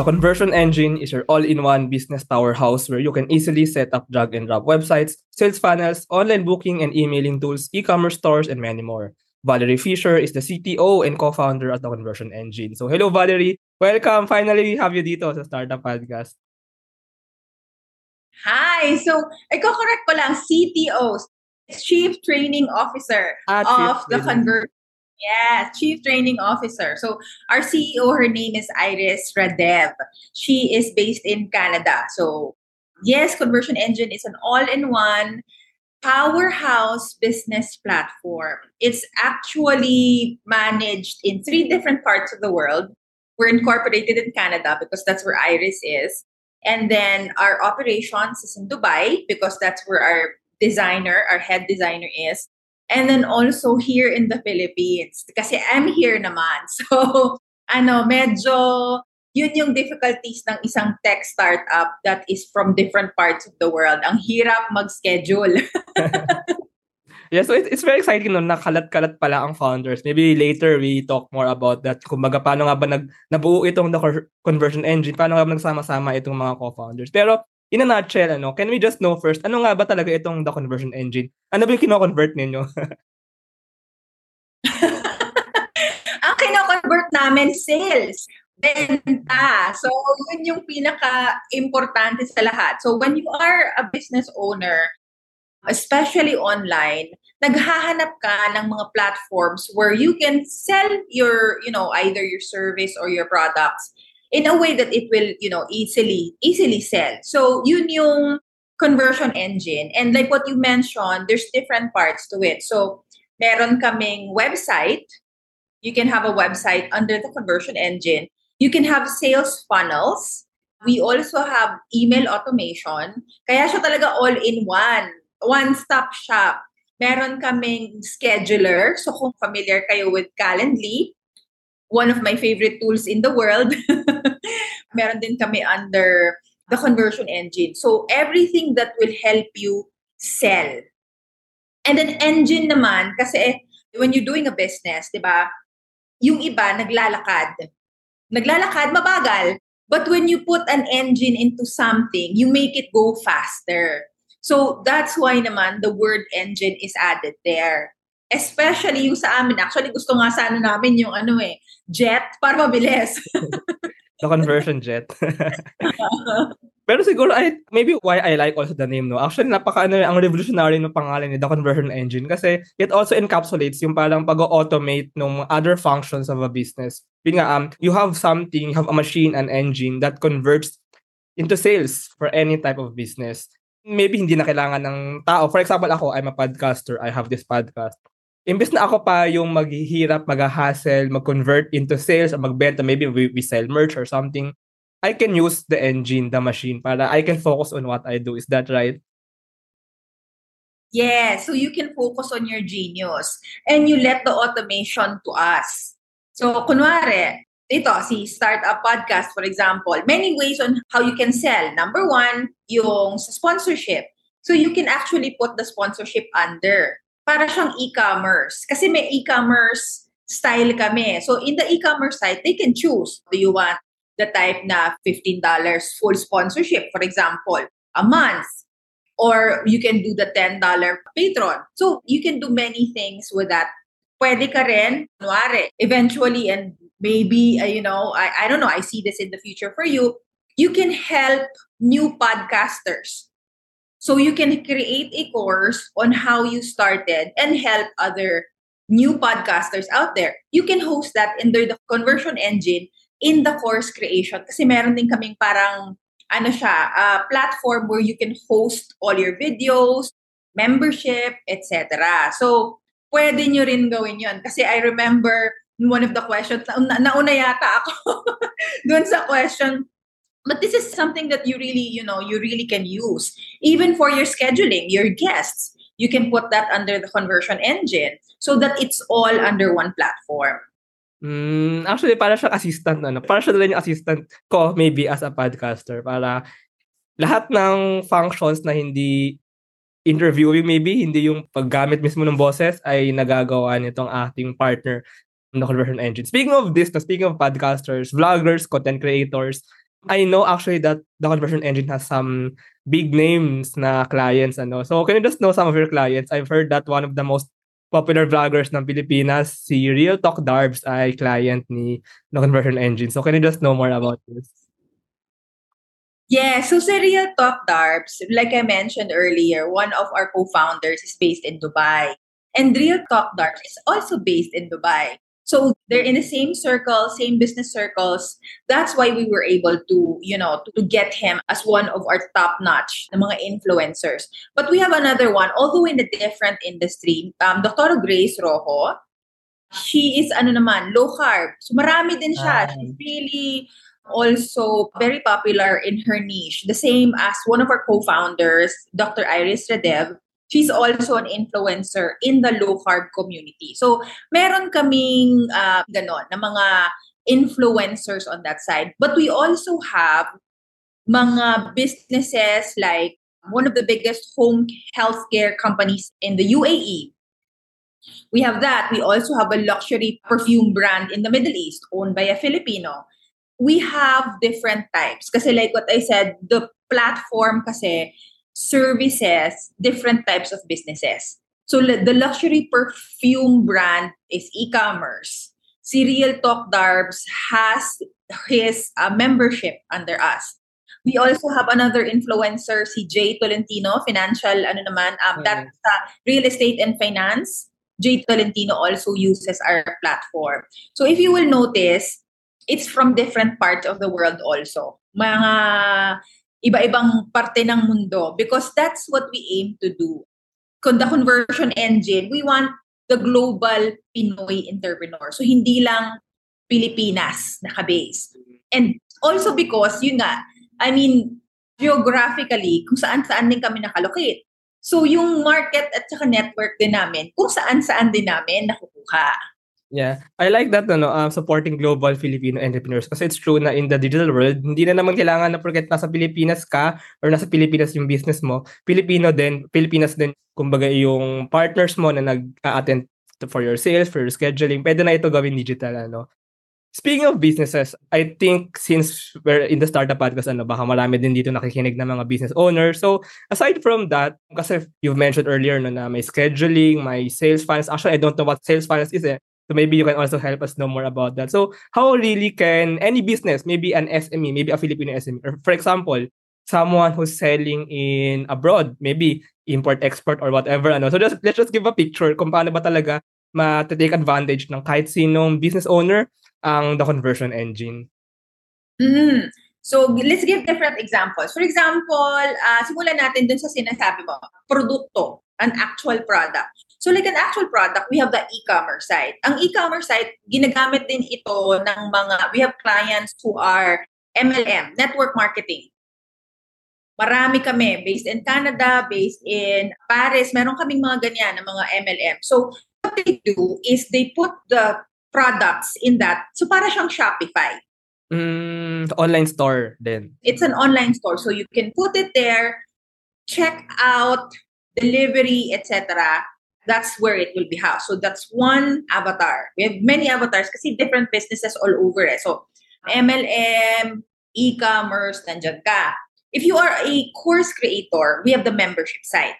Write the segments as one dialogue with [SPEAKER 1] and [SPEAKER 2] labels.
[SPEAKER 1] The conversion engine is your all-in-one business powerhouse where you can easily set up drag and drop websites, sales funnels, online booking and emailing tools, e-commerce stores, and many more. Valerie Fisher is the CTO and co-founder of the Conversion Engine. So hello Valerie, welcome. Finally, we have you dito sa Startup Podcast.
[SPEAKER 2] Hi! So, i-correct ko lang, CTO, Chief Training Officer ah, of the Conversion Yes, Chief Training Officer. So our CEO, her name is Iris Radev. She is based in Canada. So yes, Conversion Engine is an all-in-one powerhouse business platform. It's actually managed in three different parts of the world. We're incorporated in Canada because that's where Iris is. And then our operations is in Dubai because that's where our designer, our head designer is. And then also here in the Philippines. Kasi I'm here naman. So, ano, medyo yun yung difficulties ng isang tech startup that is from different parts of the world. Ang hirap mag-schedule.
[SPEAKER 1] yeah, so it's, it's very exciting no, nakalat-kalat pala ang founders. Maybe later we talk more about that. Kung baga, paano nga ba nag, nabuo itong the conversion engine, paano nga ba nagsama-sama itong mga co-founders. Pero in a nutshell, ano, can we just know first, ano nga ba talaga itong the conversion engine? Ano ba yung kino-convert ninyo?
[SPEAKER 2] ang kino-convert namin, sales benta. So, yun yung pinaka-importante sa lahat. So, when you are a business owner, especially online, naghahanap ka ng mga platforms where you can sell your, you know, either your service or your products in a way that it will, you know, easily, easily sell. So, yun yung conversion engine. And like what you mentioned, there's different parts to it. So, meron kaming website. You can have a website under the conversion engine. You can have sales funnels. We also have email automation. Kaya siya talaga all-in-one. One-stop shop. Meron kaming scheduler. So kung familiar kayo with Calendly, one of my favorite tools in the world. Meron din kami under the conversion engine. So everything that will help you sell. And then engine naman, kasi when you're doing a business, di ba, yung iba naglalakad naglalakad, mabagal. But when you put an engine into something, you make it go faster. So that's why naman the word engine is added there. Especially yung sa amin. Actually, gusto nga sana namin yung ano eh, jet para mabilis.
[SPEAKER 1] the conversion jet. Pero siguro, I, maybe why I like also the name, no? Actually, napaka ano, ang revolutionary ng pangalan ni The Conversion Engine kasi it also encapsulates yung parang pag-automate ng other functions of a business. Yun nga, um, you have something, you have a machine, an engine that converts into sales for any type of business. Maybe hindi na kailangan ng tao. For example, ako, I'm a podcaster. I have this podcast. Imbes na ako pa yung maghihirap, mag-hassle, mag-convert into sales, or magbenta, maybe we, we sell merch or something I can use the engine, the machine, para I can focus on what I do. Is that right?
[SPEAKER 2] Yeah, so you can focus on your genius and you let the automation to us. So, kunwari, ito, si Startup Podcast, for example, many ways on how you can sell. Number one, yung sponsorship. So, you can actually put the sponsorship under. Para siyang e-commerce. Kasi may e-commerce style kami. So, in the e-commerce site, they can choose. Do you want the type na $15 full sponsorship, for example, a month. Or you can do the $10 patron. So you can do many things with that. Pwede ka rin, kunwari, eventually, and maybe, uh, you know, I, I don't know, I see this in the future for you, you can help new podcasters. So you can create a course on how you started and help other new podcasters out there. You can host that under the conversion engine in the course creation. Kasi meron din kaming parang, ano siya, uh, platform where you can host all your videos, membership, etc. So, pwede nyo rin gawin yon Kasi I remember one of the questions, na, nauna yata ako doon sa question, but this is something that you really, you know, you really can use. Even for your scheduling, your guests, you can put that under the conversion engine so that it's all under one platform.
[SPEAKER 1] Mm, actually, para siya assistant, ano, para siya yung assistant ko, maybe as a podcaster, para lahat ng functions na hindi interviewing, maybe, hindi yung paggamit mismo ng boses, ay nagagawa nitong ating partner ng conversion engine. Speaking of this, speaking of podcasters, vloggers, content creators, I know actually that the conversion engine has some big names na clients ano. So can you just know some of your clients? I've heard that one of the most popular vloggers ng Pilipinas, si Real Talk Darbs ay client ni the conversion engine. So can you just know more about this?
[SPEAKER 2] Yeah, so si Real Talk Darbs, like I mentioned earlier, one of our co-founders is based in Dubai. And Real Talk Darbs is also based in Dubai. So they're in the same circle, same business circles. That's why we were able to, you know, to, to get him as one of our top-notch na mga influencers. But we have another one, although in a different industry, um, Dr. Grace Rojo, she is ano naman, low carb. So marami din siya. She's really also very popular in her niche. The same as one of our co-founders, Dr. Iris Radev, she's also an influencer in the low carb community. So, meron kaming uh, ganon na mga influencers on that side. But we also have mga businesses like one of the biggest home healthcare companies in the UAE. We have that. We also have a luxury perfume brand in the Middle East owned by a Filipino. We have different types. Kasi like what I said, the platform kasi services different types of businesses. So the luxury perfume brand is e-commerce. Serial Talk Darbs has his uh, membership under us. We also have another influencer, si Jay Tolentino, financial, ano naman, um, mm. that's uh, real estate and finance. Jay Tolentino also uses our platform. So if you will notice, it's from different parts of the world also. Mga iba-ibang parte ng mundo because that's what we aim to do. Kung the conversion engine, we want the global Pinoy entrepreneur. So hindi lang Pilipinas naka-base. And also because, yun nga, I mean, geographically, kung saan-saan din kami nakalocate. So yung market at saka network din namin, kung saan-saan din namin nakukuha.
[SPEAKER 1] Yeah. I like that no, uh, supporting global Filipino entrepreneurs kasi it's true na in the digital world, hindi na naman kailangan na porket nasa Pilipinas ka or nasa Pilipinas yung business mo, Filipino din, Pilipinas din kumbaga yung partners mo na nag-attend for your sales, for your scheduling, pwede na ito gawin digital ano. Speaking of businesses, I think since we're in the startup podcast, ano, baka marami din dito nakikinig ng mga business owners. So, aside from that, kasi you've mentioned earlier no, na may scheduling, may sales finance. Actually, I don't know what sales finance is eh. So maybe you can also help us know more about that. So how really can any business, maybe an SME, maybe a Filipino SME, or for example, someone who's selling in abroad, maybe import, export, or whatever. Ano. So just, let's just give a picture kung paano ba talaga ma-take advantage ng kahit sinong business owner ang the conversion engine.
[SPEAKER 2] Mm-hmm. So, let's give different examples. For example, uh, simulan natin dun sa sinasabi mo, produkto, an actual product. So like an actual product, we have the e-commerce side. Ang e-commerce side, ginagamit din ito ng mga, we have clients who are MLM, network marketing. Marami kami, based in Canada, based in Paris, meron kaming mga ganyan na mga MLM. So what they do is they put the products in that. So para siyang Shopify.
[SPEAKER 1] Mm, online store then.
[SPEAKER 2] It's an online store. So you can put it there, check out, delivery, etc that's where it will be housed. So that's one avatar. We have many avatars kasi different businesses all over it. So MLM, e-commerce, nandiyan ka. If you are a course creator, we have the membership side.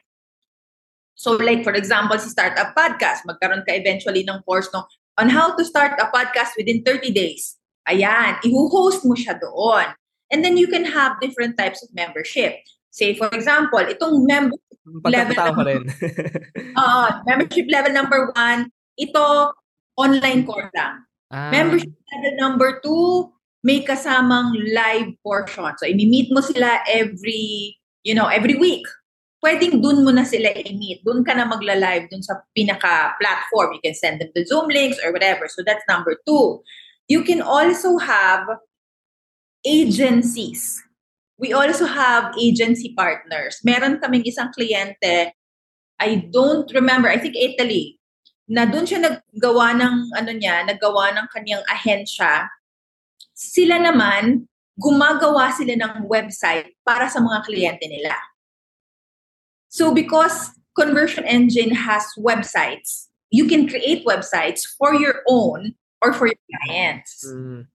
[SPEAKER 2] So like for example, si Startup Podcast, magkaroon ka eventually ng course no, on how to start a podcast within 30 days. Ayan, i-host mo siya doon. And then you can have different types of membership. Say for example, itong membership level
[SPEAKER 1] pa rin.
[SPEAKER 2] uh, membership level number one, ito, online course lang. Ah. Membership level number two, may kasamang live portion. So, imi-meet mo sila every, you know, every week. Pwedeng dun mo na sila i-meet. Dun ka na magla-live dun sa pinaka-platform. You can send them the Zoom links or whatever. So, that's number two. You can also have agencies We also have agency partners. Meron kaming isang kliyente, I don't remember, I think Italy, na doon siya naggawa ng ano niya, naggawa ng kanyang ahensya. Sila naman gumagawa sila ng website para sa mga kliyente nila. So because Conversion Engine has websites, you can create websites for your own or for your clients. Mm.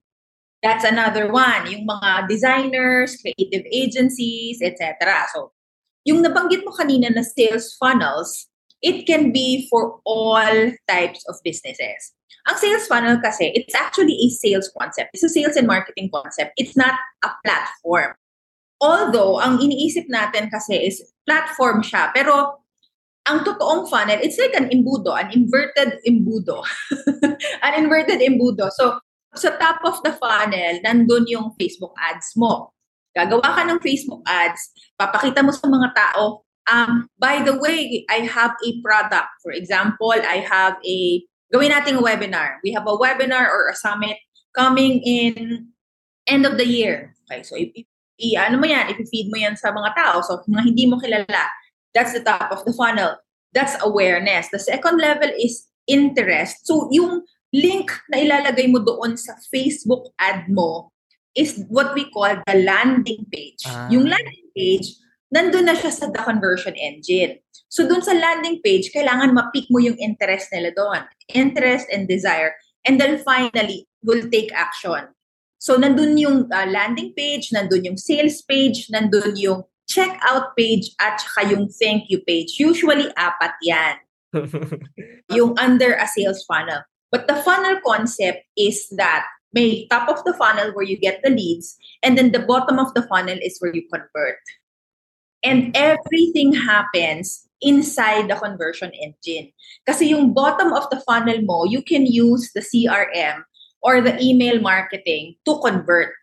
[SPEAKER 2] That's another one. Yung mga designers, creative agencies, etc. So, yung nabanggit mo kanina na sales funnels, it can be for all types of businesses. Ang sales funnel kasi, it's actually a sales concept. It's a sales and marketing concept. It's not a platform. Although, ang iniisip natin kasi is platform siya. Pero, ang totoong funnel, it's like an embudo, an inverted embudo. an inverted embudo. So, sa top of the funnel, nandun yung Facebook ads mo. Gagawa ka ng Facebook ads, papakita mo sa mga tao, um, by the way, I have a product. For example, I have a gawin nating webinar. We have a webinar or a summit coming in end of the year. Okay, so if, i ano mo yan, if-feed mo yan sa mga tao, so mga hindi mo kilala, that's the top of the funnel. That's awareness. The second level is interest. So yung link na ilalagay mo doon sa Facebook ad mo is what we call the landing page. Ah. Yung landing page, nandun na siya sa the conversion engine. So doon sa landing page, kailangan ma-pick mo yung interest nila doon. Interest and desire. And then finally, will take action. So nandun yung uh, landing page, nandun yung sales page, nandun yung checkout page, at saka yung thank you page. Usually, apat yan. yung under a sales funnel. But the funnel concept is that may top of the funnel where you get the leads, and then the bottom of the funnel is where you convert. And everything happens inside the conversion engine. Kasi yung bottom of the funnel mo, you can use the CRM or the email marketing to convert.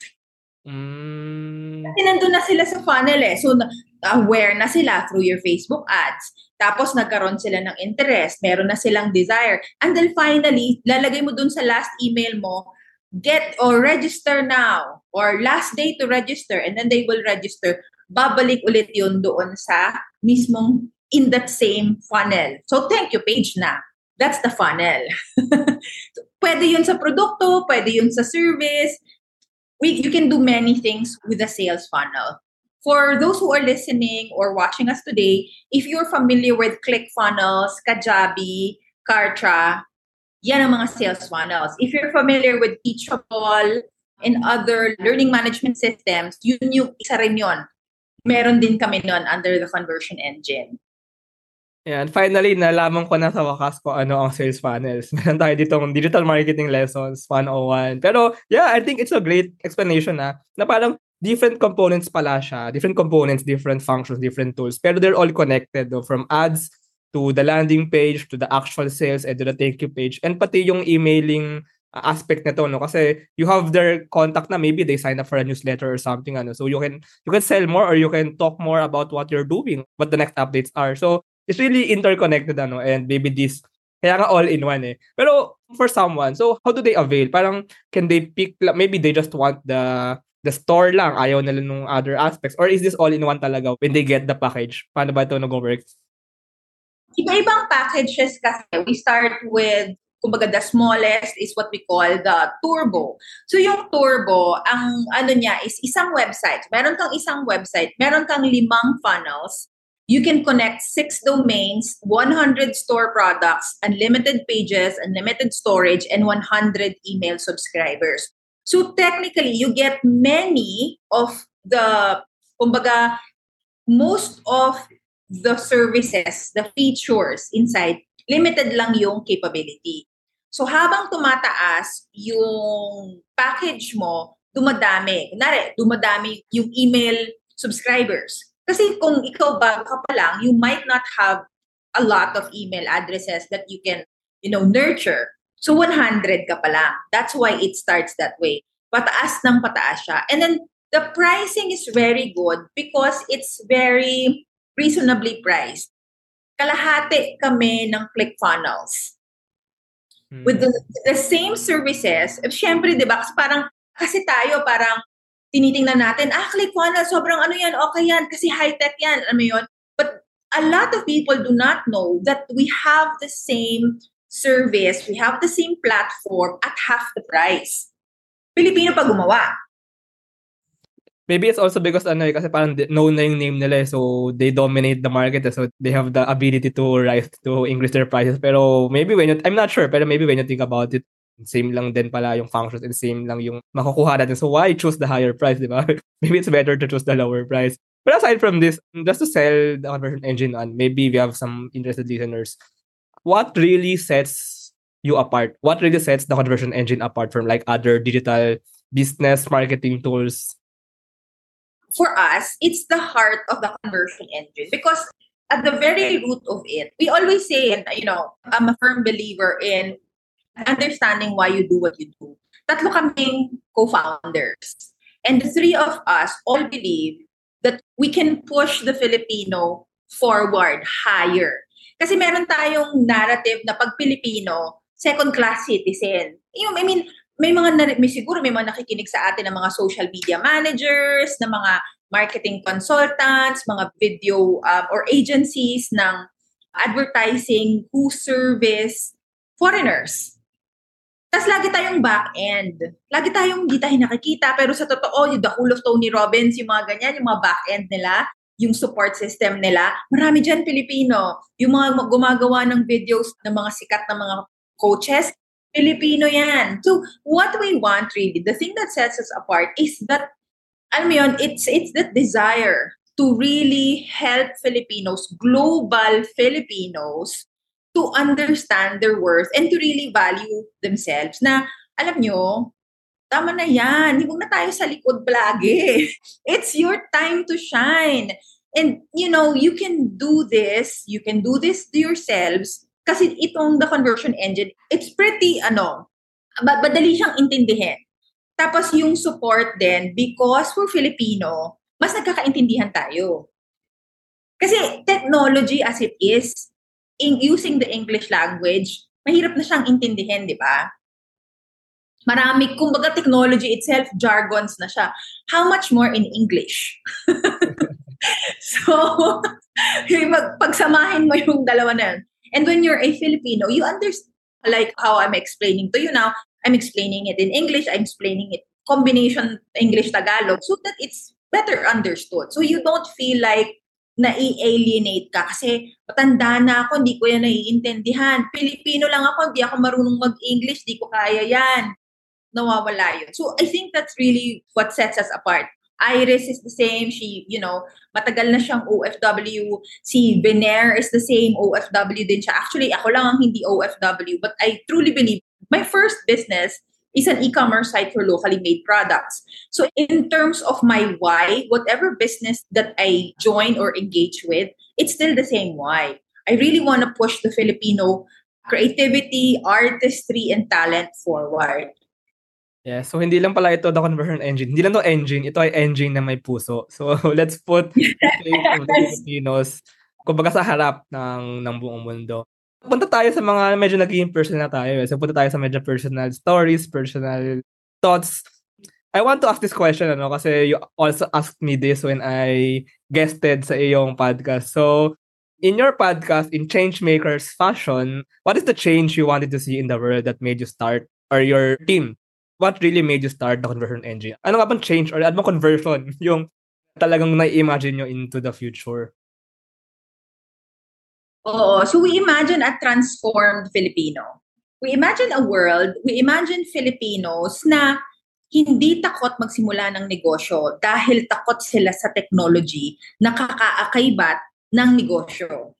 [SPEAKER 1] Mm.
[SPEAKER 2] Kasi nandun na sila sa funnel eh. So, aware na sila through your Facebook ads. Tapos, nagkaroon sila ng interest. Meron na silang desire. And then finally, lalagay mo dun sa last email mo, get or register now or last day to register and then they will register babalik ulit yun doon sa mismong in that same funnel. So thank you page na. That's the funnel. pwede yun sa produkto, pwede yun sa service. We, you can do many things with the sales funnel. For those who are listening or watching us today, if you're familiar with ClickFunnels, Kajabi, Kartra, yan ang mga sales funnels. If you're familiar with Teachable and other learning management systems, yun yung isa rin yun. Meron din kami nun under the conversion engine.
[SPEAKER 1] Yan. Finally, nalaman ko na sa wakas ko ano ang sales funnels. Meron tayo ditong digital marketing lessons 101. Pero yeah, I think it's a great explanation na na parang different components pala siya. Different components, different functions, different tools. Pero they're all connected no? from ads to the landing page, to the actual sales, and to the thank you page. And pati yung emailing uh, aspect nito no kasi you have their contact na maybe they sign up for a newsletter or something ano so you can you can sell more or you can talk more about what you're doing what the next updates are so it's really interconnected ano and maybe this kaya nga all in one eh. Pero for someone, so how do they avail? Parang can they pick maybe they just want the the store lang, ayaw nila nung other aspects or is this all in one talaga when they get the package? Paano ba ito nag-work?
[SPEAKER 2] Iba-ibang packages kasi. We start with kumbaga the smallest is what we call the turbo. So yung turbo, ang ano niya is isang website. Meron kang isang website, meron kang limang funnels, you can connect six domains, 100 store products, unlimited pages, unlimited storage, and 100 email subscribers. So technically, you get many of the, kumbaga, most of the services, the features inside, limited lang yung capability. So habang tumataas yung package mo, dumadami. Kunwari, dumadami yung email subscribers Kasi kung ikaw bago ka pa lang, you might not have a lot of email addresses that you can, you know, nurture. So 100 ka pa lang. That's why it starts that way. Pataas ng pataas siya. And then the pricing is very good because it's very reasonably priced. Kalahati kami ng ClickFunnels. Hmm. With the, the same services, syempre, di ba, kasi parang, kasi tayo parang, tinitingnan natin, ah, ClickFunnels, sobrang ano yan, okay yan, kasi high-tech yan, alam mo yun? But a lot of people do not know that we have the same service, we have the same platform at half the price. Pilipino pa gumawa.
[SPEAKER 1] Maybe it's also because ano eh, kasi parang known na yung name nila eh, so they dominate the market eh, so they have the ability to rise to increase their prices. Pero maybe when you, I'm not sure, pero maybe when you think about it, Same lang din pala yung functions and same lang yung makukuha natin. So why choose the higher price, di ba? maybe it's better to choose the lower price. But aside from this, just to sell the conversion engine on, maybe we have some interested listeners. What really sets you apart? What really sets the conversion engine apart from like other digital business marketing tools?
[SPEAKER 2] For us, it's the heart of the conversion engine because at the very root of it, we always say, and you know, I'm a firm believer in understanding why you do what you do. Tatlo kaming co-founders. And the three of us all believe that we can push the Filipino forward higher. Kasi meron tayong narrative na pag Pilipino, second-class citizen. Yung, I mean, may mga, may siguro may mga nakikinig sa atin ng mga social media managers, ng mga marketing consultants, mga video um, or agencies ng advertising who service foreigners. Tapos lagi tayong back-end. Lagi tayong hindi tayo nakikita. Pero sa totoo, yung The Cool of Tony Robbins, yung mga ganyan, yung mga back-end nila, yung support system nila, marami dyan Pilipino. Yung mga gumagawa ng videos ng mga sikat na mga coaches, Filipino yan. So, what we want really, the thing that sets us apart is that, alam mo yun, it's, it's that desire to really help Filipinos, global Filipinos, to understand their worth and to really value themselves na, alam nyo, tama na yan. Huwag na tayo sa likod palagi. It's your time to shine. And, you know, you can do this. You can do this to yourselves. Kasi itong the conversion engine, it's pretty, ano, madali siyang intindihin. Tapos yung support din, because for Filipino, mas nagkakaintindihan tayo. Kasi technology as it is, in using the English language, mahirap na siyang intindihin, di ba? Marami, kumbaga technology itself, jargons na siya. How much more in English? so, mag, pagsamahin mo yung dalawa na yun. And when you're a Filipino, you understand, like how I'm explaining to you now, I'm explaining it in English, I'm explaining it combination English-Tagalog so that it's better understood. So you don't feel like na-alienate ka kasi matanda na ako, hindi ko yan naiintindihan. Pilipino lang ako, hindi ako marunong mag-English, hindi ko kaya yan. Nawawala yun. So I think that's really what sets us apart. Iris is the same. She, you know, matagal na siyang OFW. Si Vener is the same. OFW din siya. Actually, ako lang ang hindi OFW. But I truly believe my first business is an e-commerce site for locally made products. So in terms of my why, whatever business that I join or engage with, it's still the same why. I really want to push the Filipino creativity, artistry, and talent forward.
[SPEAKER 1] Yeah, so hindi lang pala ito the conversion engine. Hindi lang to engine, ito ay engine na may puso. So let's put yes. the Filipinos kumbaga sa harap ng ng buong mundo punta tayo sa mga medyo naging personal tayo. Eh. So punta tayo sa medyo personal stories, personal thoughts. I want to ask this question ano kasi you also asked me this when I guested sa iyong podcast. So in your podcast in Changemakers Fashion, what is the change you wanted to see in the world that made you start or your team? What really made you start the conversion engine? Ano nga bang change or ano bang conversion yung talagang na-imagine nyo into the future?
[SPEAKER 2] Oo. So we imagine a transformed Filipino. We imagine a world, we imagine Filipinos na hindi takot magsimula ng negosyo dahil takot sila sa technology na kakaakaybat ng negosyo.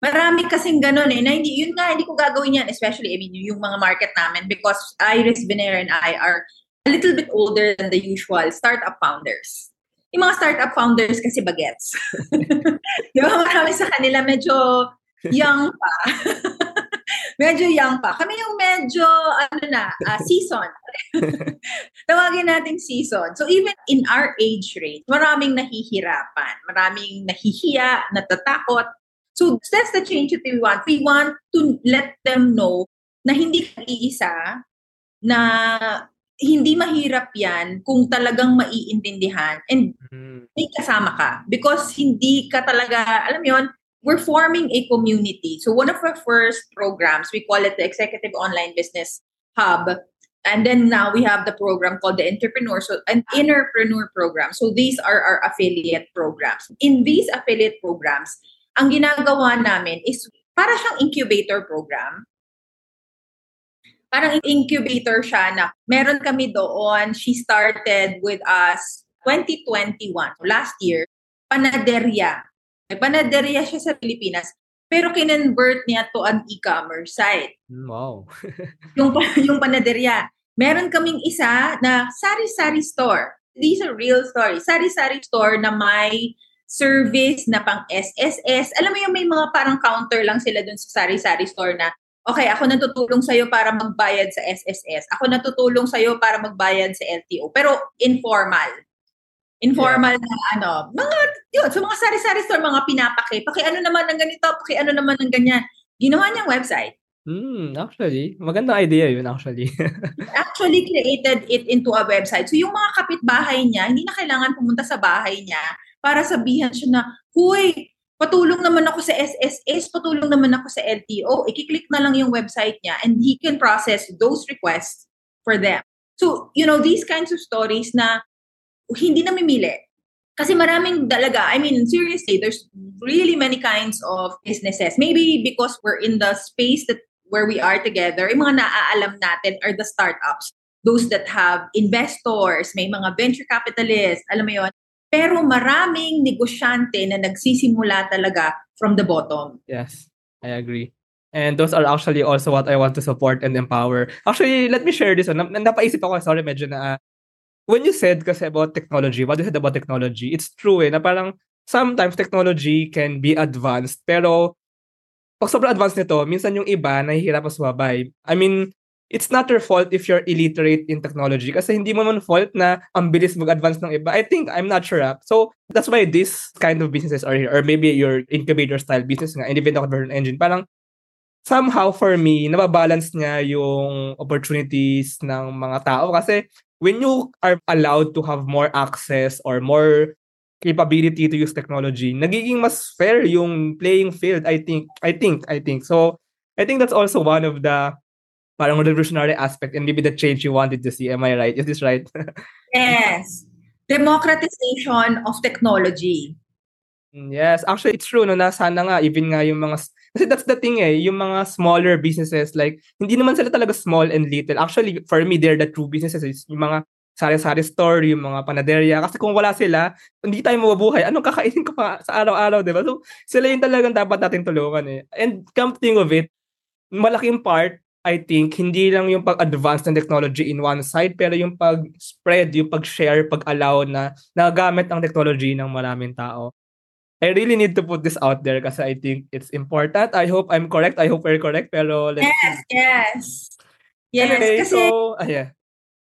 [SPEAKER 2] Marami kasing ganun eh, na hindi, yun nga, hindi ko gagawin yan, especially, I mean, yung mga market namin because Iris, Venera, and I are a little bit older than the usual startup founders yung mga startup founders kasi bagets. Di ba? Marami sa kanila medyo young pa. medyo young pa. Kami yung medyo, ano na, uh, season. Tawagin natin season. So even in our age range, maraming nahihirapan. Maraming nahihiya, natatakot. So that's the change that we want. We want to let them know na hindi ka iisa, na hindi mahirap yan kung talagang maiintindihan and mm. may kasama ka. Because hindi ka talaga, alam yon we're forming a community. So one of our first programs, we call it the Executive Online Business Hub. And then now we have the program called the Entrepreneur, so an Innerpreneur program. So these are our affiliate programs. In these affiliate programs, ang ginagawa namin is para siyang incubator program parang incubator siya na meron kami doon. She started with us 2021, last year, panaderya. May panaderya siya sa Pilipinas, pero kinonvert niya to an e-commerce site.
[SPEAKER 1] Hmm, wow.
[SPEAKER 2] yung, yung panaderya. Meron kaming isa na sari-sari store. These are real stories. Sari-sari store na may service na pang SSS. Alam mo yung may mga parang counter lang sila dun sa sari-sari store na okay, ako natutulong sa'yo para magbayad sa SSS. Ako natutulong sa'yo para magbayad sa LTO. Pero informal. Informal yeah. na ano, mga, yun, so mga sari-sari store, mga pinapaki. Paki ano naman ng ganito, paki ano naman ng ganyan. Ginawa niyang website.
[SPEAKER 1] Hmm, actually, magandang idea yun actually.
[SPEAKER 2] actually created it into a website. So yung mga kapitbahay niya, hindi na kailangan pumunta sa bahay niya para sabihan siya na, Huy, patulong naman ako sa SSS, patulong naman ako sa LTO. Ikiklik na lang yung website niya and he can process those requests for them. So, you know, these kinds of stories na hindi na mimili. Kasi maraming dalaga, I mean, seriously, there's really many kinds of businesses. Maybe because we're in the space that where we are together, yung mga naaalam natin are the startups. Those that have investors, may mga venture capitalists, alam mo yon pero maraming negosyante na nagsisimula talaga from the bottom.
[SPEAKER 1] Yes, I agree. And those are actually also what I want to support and empower. Actually, let me share this one. Napaisip ako, sorry, medyo na, uh, when you said kasi about technology, what you said about technology, it's true eh, na parang sometimes technology can be advanced, pero pag sobrang advanced nito, minsan yung iba nahihirapan sumabay. I mean, it's not your fault if you're illiterate in technology kasi hindi mo man fault na ang bilis mag-advance ng iba. I think, I'm not sure. Ah. So, that's why this kind of businesses are here. Or maybe your incubator style business nga, independent conversion engine. Parang, somehow for me, nababalance niya yung opportunities ng mga tao kasi when you are allowed to have more access or more capability to use technology, nagiging mas fair yung playing field, I think. I think, I think. So, I think that's also one of the parang revolutionary aspect and maybe the change you wanted to see. Am I right? Is this right?
[SPEAKER 2] yes. Democratization of technology.
[SPEAKER 1] Mm, yes, actually it's true no na sana nga even nga yung mga kasi that's the thing eh, yung mga smaller businesses like hindi naman sila talaga small and little. Actually for me they're the true businesses, yung mga sari-sari store, yung mga panaderya. Kasi kung wala sila, hindi tayo mabubuhay. Anong kakainin ko pa sa araw-araw, di ba? So, sila yung talagang dapat natin tulungan eh. And come to think of it, malaking part I think, hindi lang yung pag-advance ng technology in one side, pero yung pag-spread, yung pag-share, pag-allow na nagamit ang technology ng maraming tao. I really need to put this out there kasi I think it's important. I hope I'm correct. I hope we're correct. Pero let's
[SPEAKER 2] Yes, see. yes. Yes,
[SPEAKER 1] anyway,
[SPEAKER 2] kasi
[SPEAKER 1] so, ah, yeah.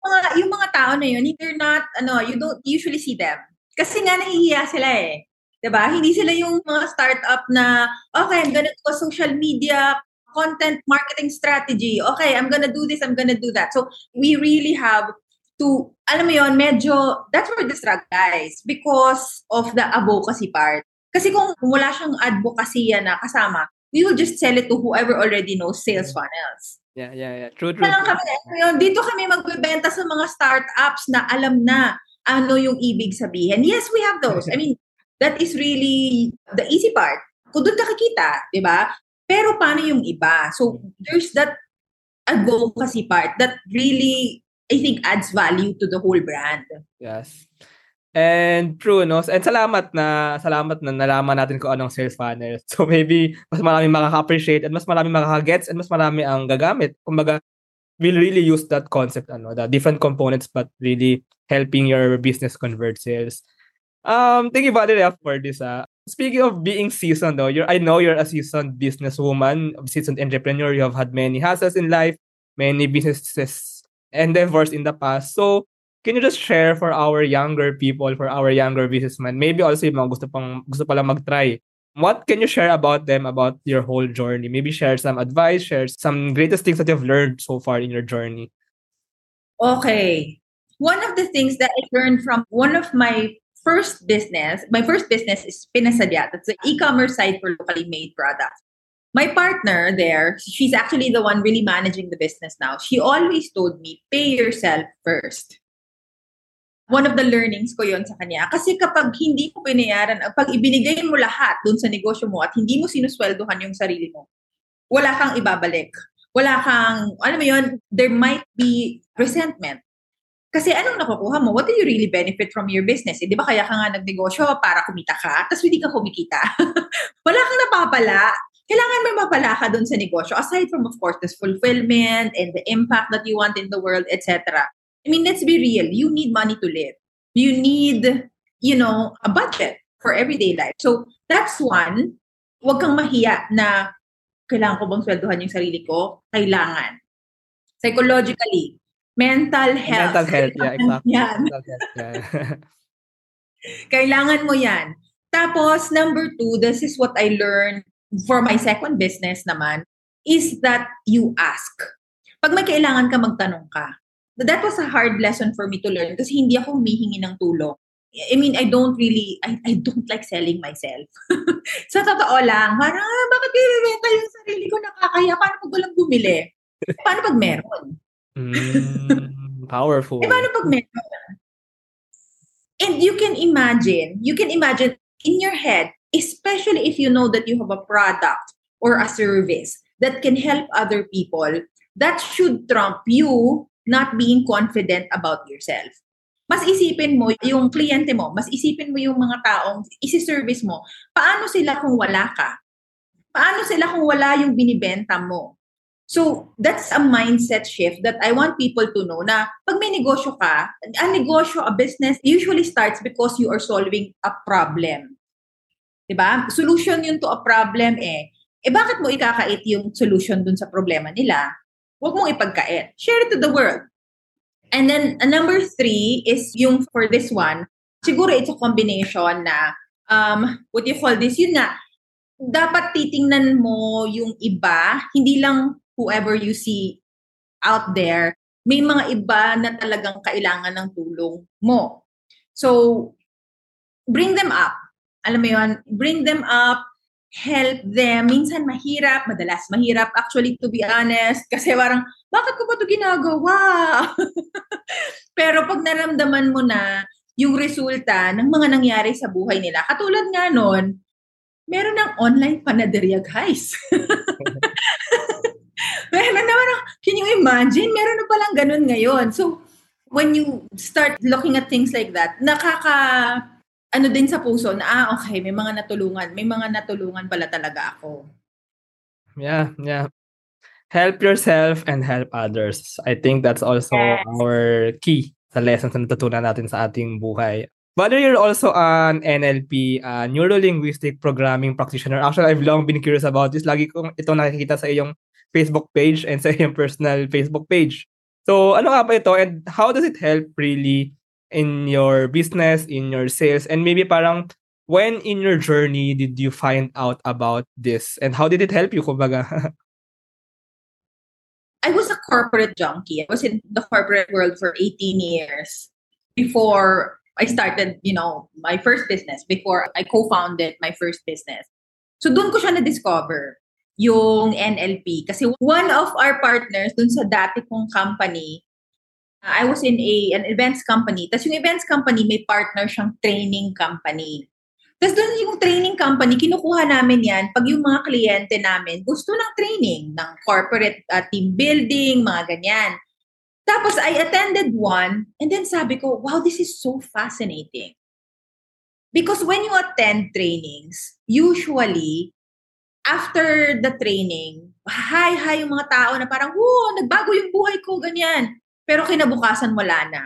[SPEAKER 2] mga, yung mga tao na yun, they're not, ano, you don't usually see them. Kasi nga nahihiya sila eh. 'di ba? Hindi sila yung mga startup na okay, I'm gonna go social media, content marketing strategy. Okay, I'm gonna do this, I'm gonna do that. So we really have to, alam mo yon medyo, that's where the struggle guys because of the advocacy part. Kasi kung wala siyang advocacy na kasama, we will just sell it to whoever already knows sales funnels.
[SPEAKER 1] Yeah, yeah, yeah. True, true.
[SPEAKER 2] true. Kami, yun, dito kami magbebenta sa mga startups na alam na ano yung ibig sabihin. Yes, we have those. I mean, that is really the easy part. Kung doon ka kikita, di ba? Pero paano yung iba? So, there's that advocacy part that really, I think, adds value to the whole brand.
[SPEAKER 1] Yes. And true, no? And salamat na, salamat na nalaman natin kung anong sales funnel. So maybe, mas marami makaka-appreciate at mas marami makaka-gets and mas marami ang gagamit. Kumbaga, we'll really use that concept, ano, the different components but really helping your business convert sales. Um, thank you, Valerie, for this. Uh, Speaking of being seasoned though, you're I know you're a seasoned businesswoman, seasoned entrepreneur. You have had many hassles in life, many businesses endeavors in the past. So, can you just share for our younger people, for our younger businessmen, maybe also yung mga gusto pang gusto pala mag-try. What can you share about them about your whole journey? Maybe share some advice, share some greatest things that you've learned so far in your journey.
[SPEAKER 2] Okay. One of the things that I learned from one of my first business, my first business is Pinasadya. That's the e-commerce site for locally made products. My partner there, she's actually the one really managing the business now. She always told me, pay yourself first. One of the learnings ko yon sa kanya. Kasi kapag hindi mo binayaran, pag ibinigay mo lahat dun sa negosyo mo at hindi mo sinusweldohan yung sarili mo, wala kang ibabalik. wala kang, alam mo yun, there might be resentment. Kasi anong nakukuha mo? What do you really benefit from your business? Eh, di ba kaya ka nga nagnegosyo para kumita ka, tapos hindi ka kumikita? wala kang napapala. Kailangan may mapala ka dun sa negosyo. Aside from, of course, this fulfillment and the impact that you want in the world, etc. I mean, let's be real. You need money to live. You need, you know, a budget for everyday life. So, that's one. Huwag kang mahiya na kailangan ko bang sweldohan yung sarili ko? Kailangan. Psychologically, mental health.
[SPEAKER 1] Mental health, yeah, exactly.
[SPEAKER 2] Yan.
[SPEAKER 1] Mental health, yeah.
[SPEAKER 2] Kailangan mo yan. Tapos, number two, this is what I learned for my second business naman, is that you ask. Pag may kailangan ka, magtanong ka. That was a hard lesson for me to learn kasi hindi ako humihingi ng tulong. I mean, I don't really, I, I don't like selling myself. Sa totoo lang, parang, ah, bakit binibenta yung sarili ko nakakaya? Paano pag walang bumili? Paano pag meron?
[SPEAKER 1] Mm, powerful.
[SPEAKER 2] Eh, paano pag meron? And you can imagine, you can imagine in your head, especially if you know that you have a product or a service that can help other people, that should trump you not being confident about yourself mas isipin mo yung kliyente mo, mas isipin mo yung mga taong isi-service mo. Paano sila kung wala ka? Paano sila kung wala yung binibenta mo? So, that's a mindset shift that I want people to know na pag may negosyo ka, a negosyo, a business, usually starts because you are solving a problem. Diba? Solution yun to a problem eh. Eh bakit mo ikakait yung solution dun sa problema nila? Huwag mong ipagkait. Share it to the world. And then uh, number three is yung for this one, siguro it's a combination na um, what you call this, yun nga, dapat titingnan mo yung iba, hindi lang whoever you see out there, may mga iba na talagang kailangan ng tulong mo. So, bring them up. Alam mo yun, bring them up, help them. Minsan mahirap, madalas mahirap actually to be honest. Kasi parang, bakit ko ba ito ginagawa? Pero pag naramdaman mo na yung resulta ng mga nangyari sa buhay nila, katulad nga nun, meron ng online panaderia, guys. meron naman, can you imagine? Meron na palang ganun ngayon. So, when you start looking at things like that, nakaka, ano din sa puso na, ah, okay, may mga natulungan. May mga natulungan pala talaga ako.
[SPEAKER 1] Yeah, yeah help yourself and help others. I think that's also yes. our key sa lessons na natutunan natin sa ating buhay. Whether you're also an NLP, uh, Neuro-Linguistic Programming Practitioner, actually, I've long been curious about this. Lagi kong ito nakikita sa iyong Facebook page and sa iyong personal Facebook page. So, ano nga ba ito and how does it help really in your business, in your sales, and maybe parang when in your journey did you find out about this and how did it help you, kumbaga?
[SPEAKER 2] I was a corporate junkie. I was in the corporate world for 18 years before I started, you know, my first business, before I co-founded my first business. So doon ko siya na-discover, yung NLP. Kasi one of our partners dun sa dati kong company, I was in a an events company. Tapos yung events company, may partner siyang training company. Tapos doon yung training company, kinukuha namin yan pag yung mga kliyente namin gusto ng training, ng corporate uh, team building, mga ganyan. Tapos I attended one and then sabi ko, wow, this is so fascinating. Because when you attend trainings, usually, after the training, hi, hi yung mga tao na parang, whoa, nagbago yung buhay ko, ganyan. Pero kinabukasan wala na.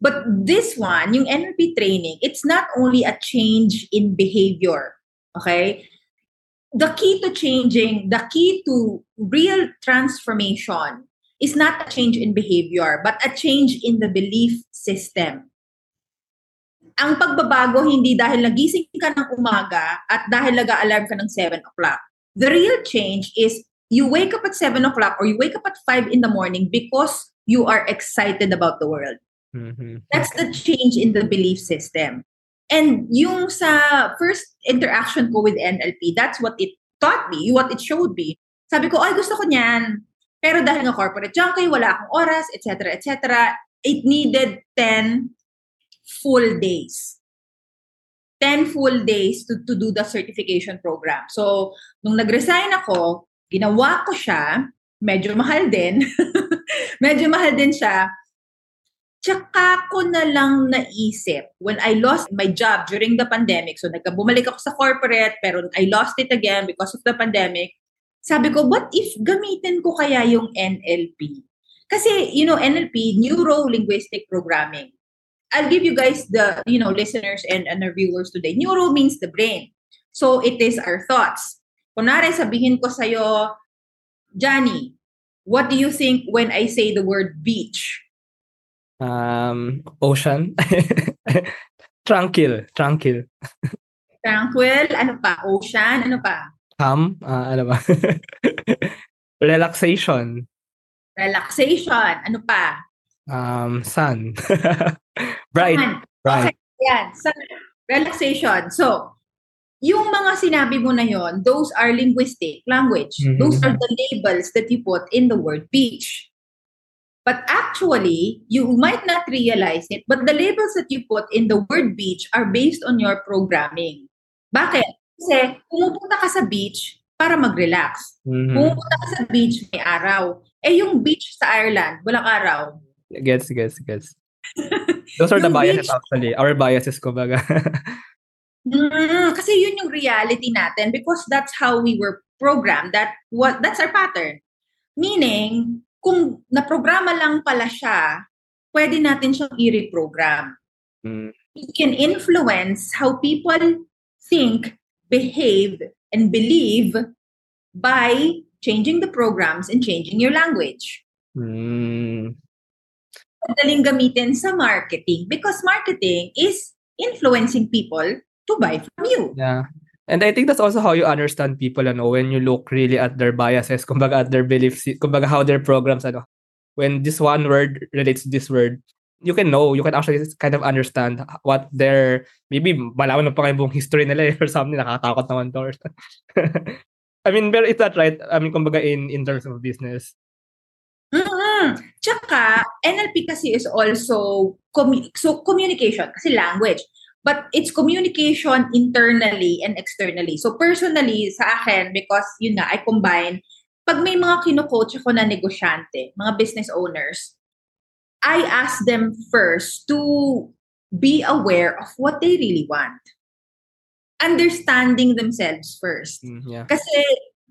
[SPEAKER 2] But this one, yung NLP training, it's not only a change in behavior. Okay? The key to changing, the key to real transformation is not a change in behavior, but a change in the belief system. Ang pagbabago hindi dahil nagising ka ng umaga at dahil nag-alarm ka ng 7 o'clock. The real change is you wake up at 7 o'clock or you wake up at 5 in the morning because you are excited about the world. Mm-hmm. That's the change in the belief system. And yung sa first interaction ko with NLP, that's what it taught me, what it showed me. Sabi ko, ay gusto ko niyan. Pero dahil nga corporate junkie, wala akong oras, etc., etc., it needed 10 full days. 10 full days to, to do the certification program. So, nung nag-resign ako, ginawa ko siya, medyo mahal din. medyo mahal din siya. Tsaka ko na lang naisip when I lost my job during the pandemic. So nagkabumalik ako sa corporate pero I lost it again because of the pandemic. Sabi ko, what if gamitin ko kaya yung NLP? Kasi, you know, NLP, Neuro-Linguistic Programming. I'll give you guys the, you know, listeners and, and our viewers today. Neuro means the brain. So it is our thoughts. Kunwari, sabihin ko sa'yo, Johnny, what do you think when I say the word beach?
[SPEAKER 1] Um, ocean. tranquil. Tranquil.
[SPEAKER 2] Tranquil. Ano pa? Ocean. Ano pa?
[SPEAKER 1] Calm. Uh, ano ba? Relaxation.
[SPEAKER 2] Relaxation. Ano pa?
[SPEAKER 1] Um, sun. Bright.
[SPEAKER 2] Sun.
[SPEAKER 1] Bright.
[SPEAKER 2] Okay. Yan. Sun. Relaxation. So, yung mga sinabi mo na yon, those are linguistic language.
[SPEAKER 1] Mhm.
[SPEAKER 2] Those are the labels that you put in the word beach. But actually, you might not realize it, but the labels that you put in the word beach are based on your programming. Bakit? Kasi pumupunta ka sa beach para mag-relax.
[SPEAKER 1] Mhm.
[SPEAKER 2] Pumupunta ka sa beach, may araw. Eh yung beach sa Ireland, walang araw.
[SPEAKER 1] Gets, gets, gets. Those are the biases
[SPEAKER 2] beach-
[SPEAKER 1] actually. Our biases, kumbaga.
[SPEAKER 2] Mm, kasi yun yung reality natin because that's how we were programmed. That what that's our pattern. Meaning, kung naprograma lang pala siya, pwede natin siyang i-reprogram.
[SPEAKER 1] Mm.
[SPEAKER 2] We can influence how people think, behave, and believe by changing the programs and changing your language.
[SPEAKER 1] Mm.
[SPEAKER 2] Madaling gamitin sa marketing because marketing is influencing people to buy from you.
[SPEAKER 1] Yeah. And I think that's also how you understand people, ano, when you look really at their biases, kumbaga at their beliefs, kumbaga how their programs, ano, when this one word relates to this word, you can know, you can actually kind of understand what their, maybe malaman pa kayo buong history nila eh, or something, nakakatakot naman to. I mean, but it's not right. I mean, kumbaga in, in terms of business.
[SPEAKER 2] Mm Tsaka, NLP kasi is also commu- so communication, kasi language. But it's communication internally and externally. So personally, sa akin, because yun nga, I combine, pag may mga kino-coach ako na negosyante, mga business owners, I ask them first to be aware of what they really want. Understanding themselves first.
[SPEAKER 1] Mm, yeah.
[SPEAKER 2] Kasi,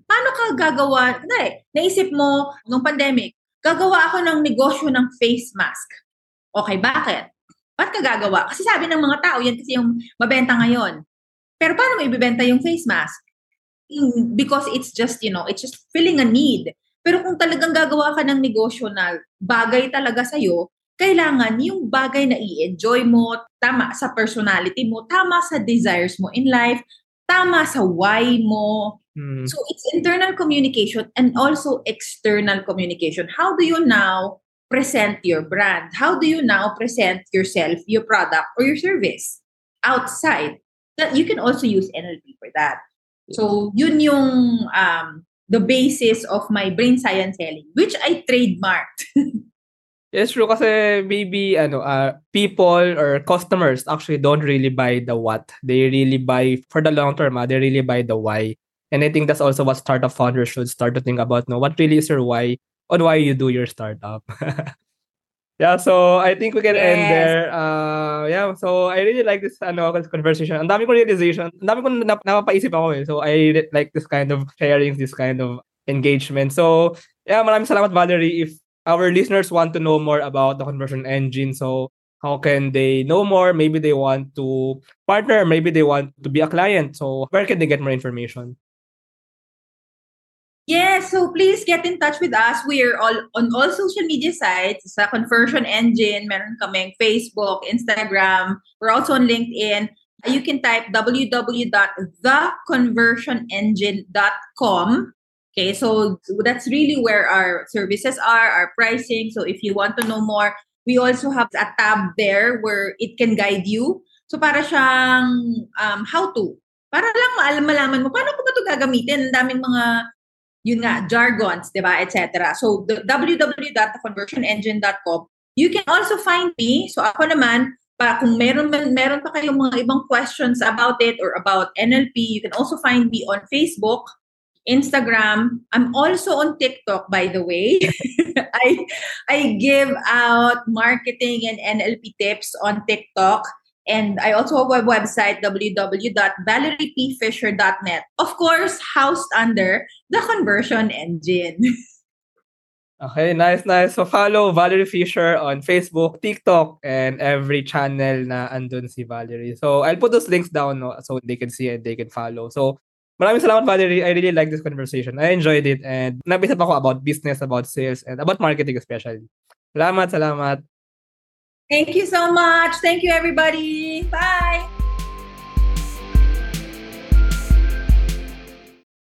[SPEAKER 2] paano ka gagawa? Hindi, naisip mo, nung pandemic, gagawa ako ng negosyo ng face mask. Okay, bakit? Ba't ka gagawa? Kasi sabi ng mga tao, yan kasi yung mabenta ngayon. Pero paano mo ibibenta yung face mask? Mm, Because it's just, you know, it's just filling a need. Pero kung talagang gagawa ka ng negosyo na bagay talaga sa'yo, kailangan yung bagay na i-enjoy mo, tama sa personality mo, tama sa desires mo in life, tama sa why mo.
[SPEAKER 1] Mm.
[SPEAKER 2] So it's internal communication and also external communication. How do you now present your brand? How do you now present yourself, your product, or your service outside? That you can also use NLP for that. So yun yung um, the basis of my brain science selling, which I trademarked.
[SPEAKER 1] It's true kasi maybe ano uh, people or customers actually don't really buy the what. They really buy for the long term, ah, they really buy the why. And I think that's also what startup founders should start to think about. No, what really is your why on why you do your startup. yeah, so I think we can end there. Uh, yeah, so I really like this ano this conversation. Ang dami ko realization, ang dami ko nap- napapaisip ako eh. So I like this kind of sharing, this kind of engagement. So yeah, maraming salamat Valerie. If our listeners want to know more about the conversion engine, so how can they know more? Maybe they want to partner, maybe they want to be a client. So where can they get more information?
[SPEAKER 2] Yeah, so please get in touch with us. We are all on all social media sites. Sa Conversion Engine, meron kaming Facebook, Instagram. We're also on LinkedIn. You can type www.theconversionengine.com. Okay, so that's really where our services are, our pricing. So if you want to know more, we also have a tab there where it can guide you. So para siyang um, how to. Para lang maalam malaman mo, paano ko ba ito gagamitin? Ang daming mga yun nga, jargons, di ba, etc. So, the www.theconversionengine.com. You can also find me. So, ako naman, pa, kung meron, meron pa kayong mga ibang questions about it or about NLP, you can also find me on Facebook. Instagram. I'm also on TikTok, by the way. I I give out marketing and NLP tips on TikTok. And I also have a website, www.valeriepfisher.net. Of course, housed under the conversion engine.
[SPEAKER 1] Okay, nice, nice. So follow Valerie Fisher on Facebook, TikTok, and every channel na andun si Valerie. So I'll put those links down no, so they can see and they can follow. So maraming salamat Valerie. I really like this conversation. I enjoyed it and nabisap ako about business, about sales, and about marketing especially. Salamat, salamat.
[SPEAKER 2] Thank you so much. Thank you, everybody. Bye.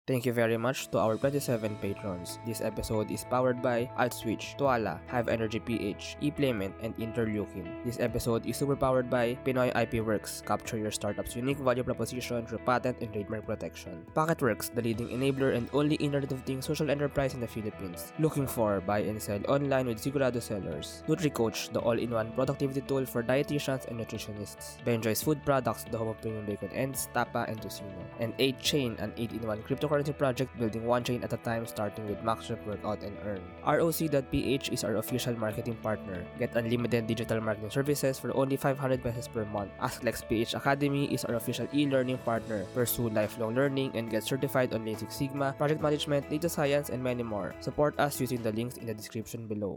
[SPEAKER 3] Thank you very much to our 27 patrons. This episode is powered by Altswitch, Tuala, Hive Energy PH, ePlayment, and Interleukin. This episode is super powered by Pinoy IP Works. Capture your startup's unique value proposition through patent and trademark protection. Pocketworks, the leading enabler and only Internet of Things social enterprise in the Philippines. Looking for buy and sell online with Sigurado sellers. NutriCoach, the all-in-one productivity tool for dietitians and nutritionists. Benjoy's Food Products, the home of premium bacon ends, Tapa, and Tocino. And 8chain, an 8-in-1 project building one chain at a time starting with Maxrep Workout and Earn. ROC.ph is our official marketing partner. Get unlimited digital marketing services for only 500 pesos per month. AskLex PH Academy is our official e-learning partner. Pursue lifelong learning and get certified on Lean Six Sigma, project management, data science, and many more. Support us using the links in the description below.